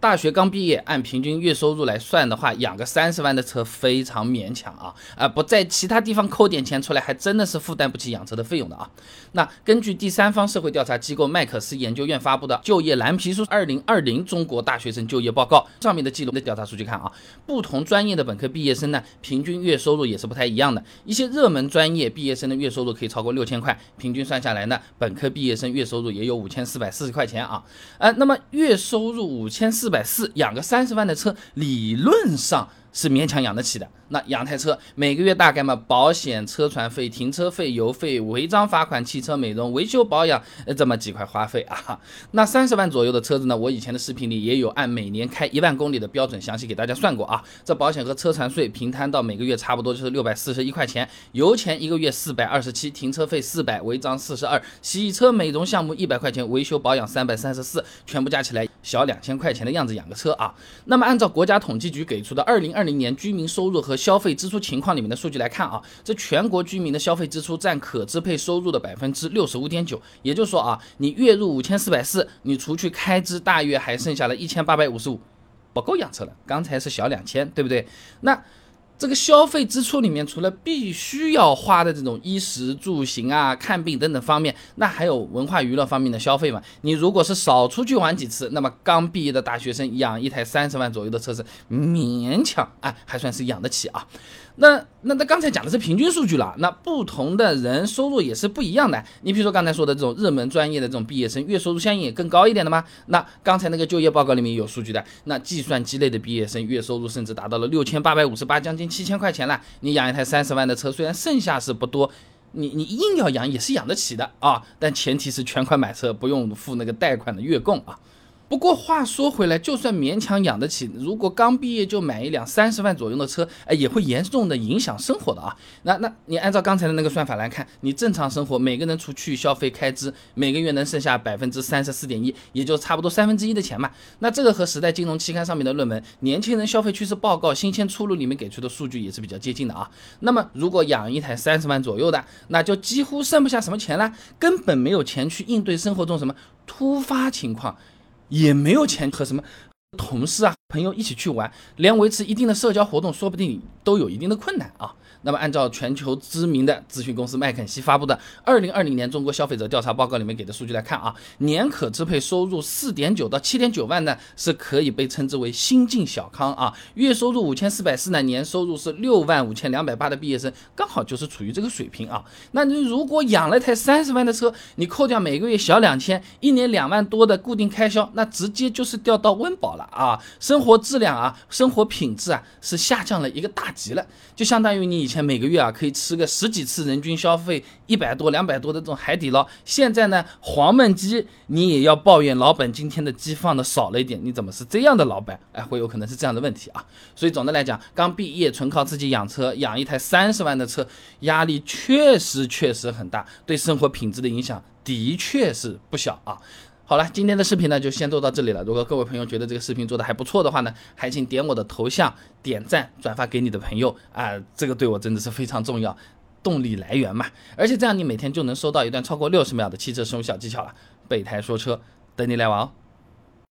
大学刚毕业，按平均月收入来算的话，养个三十万的车非常勉强啊！啊，不在其他地方扣点钱出来，还真的是负担不起养车的费用的啊。那根据第三方社会调查机构麦克斯研究院发布的《就业蓝皮书：二零二零中国大学生就业报告》上面的记录的调查数据看啊，不同专业的本科毕业生呢，平均月收入也是不太一样的。一些热门专业毕业生的月收入可以超过六千块，平均算下来呢，本科毕业生月收入也有五千四百四十块钱啊。呃，那么月收入五千四。百四养个三十万的车，理论上。是勉强养得起的。那养台车，每个月大概嘛，保险、车船费、停车费、油费、违章罚款、汽车美容、维修保养，这么几块花费啊。那三十万左右的车子呢，我以前的视频里也有按每年开一万公里的标准详细给大家算过啊。这保险和车船税平摊到每个月差不多就是六百四十一块钱，油钱一个月四百二十七，停车费四百，违章四十二，洗车美容项目一百块钱，维修保养三百三十四，全部加起来小两千块钱的样子养个车啊。那么按照国家统计局给出的二零二零年居民收入和消费支出情况里面的数据来看啊，这全国居民的消费支出占可支配收入的百分之六十五点九，也就是说啊，你月入五千四百四，你除去开支，大约还剩下了一千八百五十五，不够养车了。刚才是小两千，对不对？那。这个消费支出里面，除了必须要花的这种衣食住行啊、看病等等方面，那还有文化娱乐方面的消费嘛？你如果是少出去玩几次，那么刚毕业的大学生养一台三十万左右的车子，勉强啊还算是养得起啊。那那那刚才讲的是平均数据了，那不同的人收入也是不一样的。你比如说刚才说的这种热门专业的这种毕业生，月收入相应也更高一点的吗？那刚才那个就业报告里面有数据的，那计算机类的毕业生月收入甚至达到了六千八百五十八，将近七千块钱了。你养一台三十万的车，虽然剩下是不多，你你硬要养也是养得起的啊，但前提是全款买车，不用付那个贷款的月供啊。不过话说回来，就算勉强养得起，如果刚毕业就买一辆三十万左右的车，哎，也会严重的影响生活的啊。那那你按照刚才的那个算法来看，你正常生活，每个人除去消费开支，每个月能剩下百分之三十四点一，也就差不多三分之一的钱嘛。那这个和时代金融期刊上面的论文《年轻人消费趋势报告：新鲜出炉》里面给出的数据也是比较接近的啊。那么如果养一台三十万左右的，那就几乎剩不下什么钱了，根本没有钱去应对生活中什么突发情况。也没有钱和什么同事啊朋友一起去玩，连维持一定的社交活动，说不定都有一定的困难啊。那么，按照全球知名的咨询公司麦肯锡发布的《二零二零年中国消费者调查报告》里面给的数据来看啊，年可支配收入四点九到七点九万呢，是可以被称之为新晋小康啊。月收入五千四百四呢，年收入是六万五千两百八的毕业生，刚好就是处于这个水平啊。那你如果养了台三十万的车，你扣掉每个月小两千，一年两万多的固定开销，那直接就是掉到温饱了啊，生活质量啊，生活品质啊，是下降了一个大级了，就相当于你。以前每个月啊可以吃个十几次，人均消费一百多、两百多的这种海底捞，现在呢黄焖鸡你也要抱怨老板今天的鸡放的少了一点，你怎么是这样的老板？哎，会有可能是这样的问题啊。所以总的来讲，刚毕业纯靠自己养车，养一台三十万的车，压力确实确实很大，对生活品质的影响的确是不小啊。好了，今天的视频呢就先做到这里了。如果各位朋友觉得这个视频做的还不错的话呢，还请点我的头像，点赞转发给你的朋友啊，这个对我真的是非常重要，动力来源嘛。而且这样你每天就能收到一段超过六十秒的汽车使用小技巧了。备胎说车，等你来玩哦。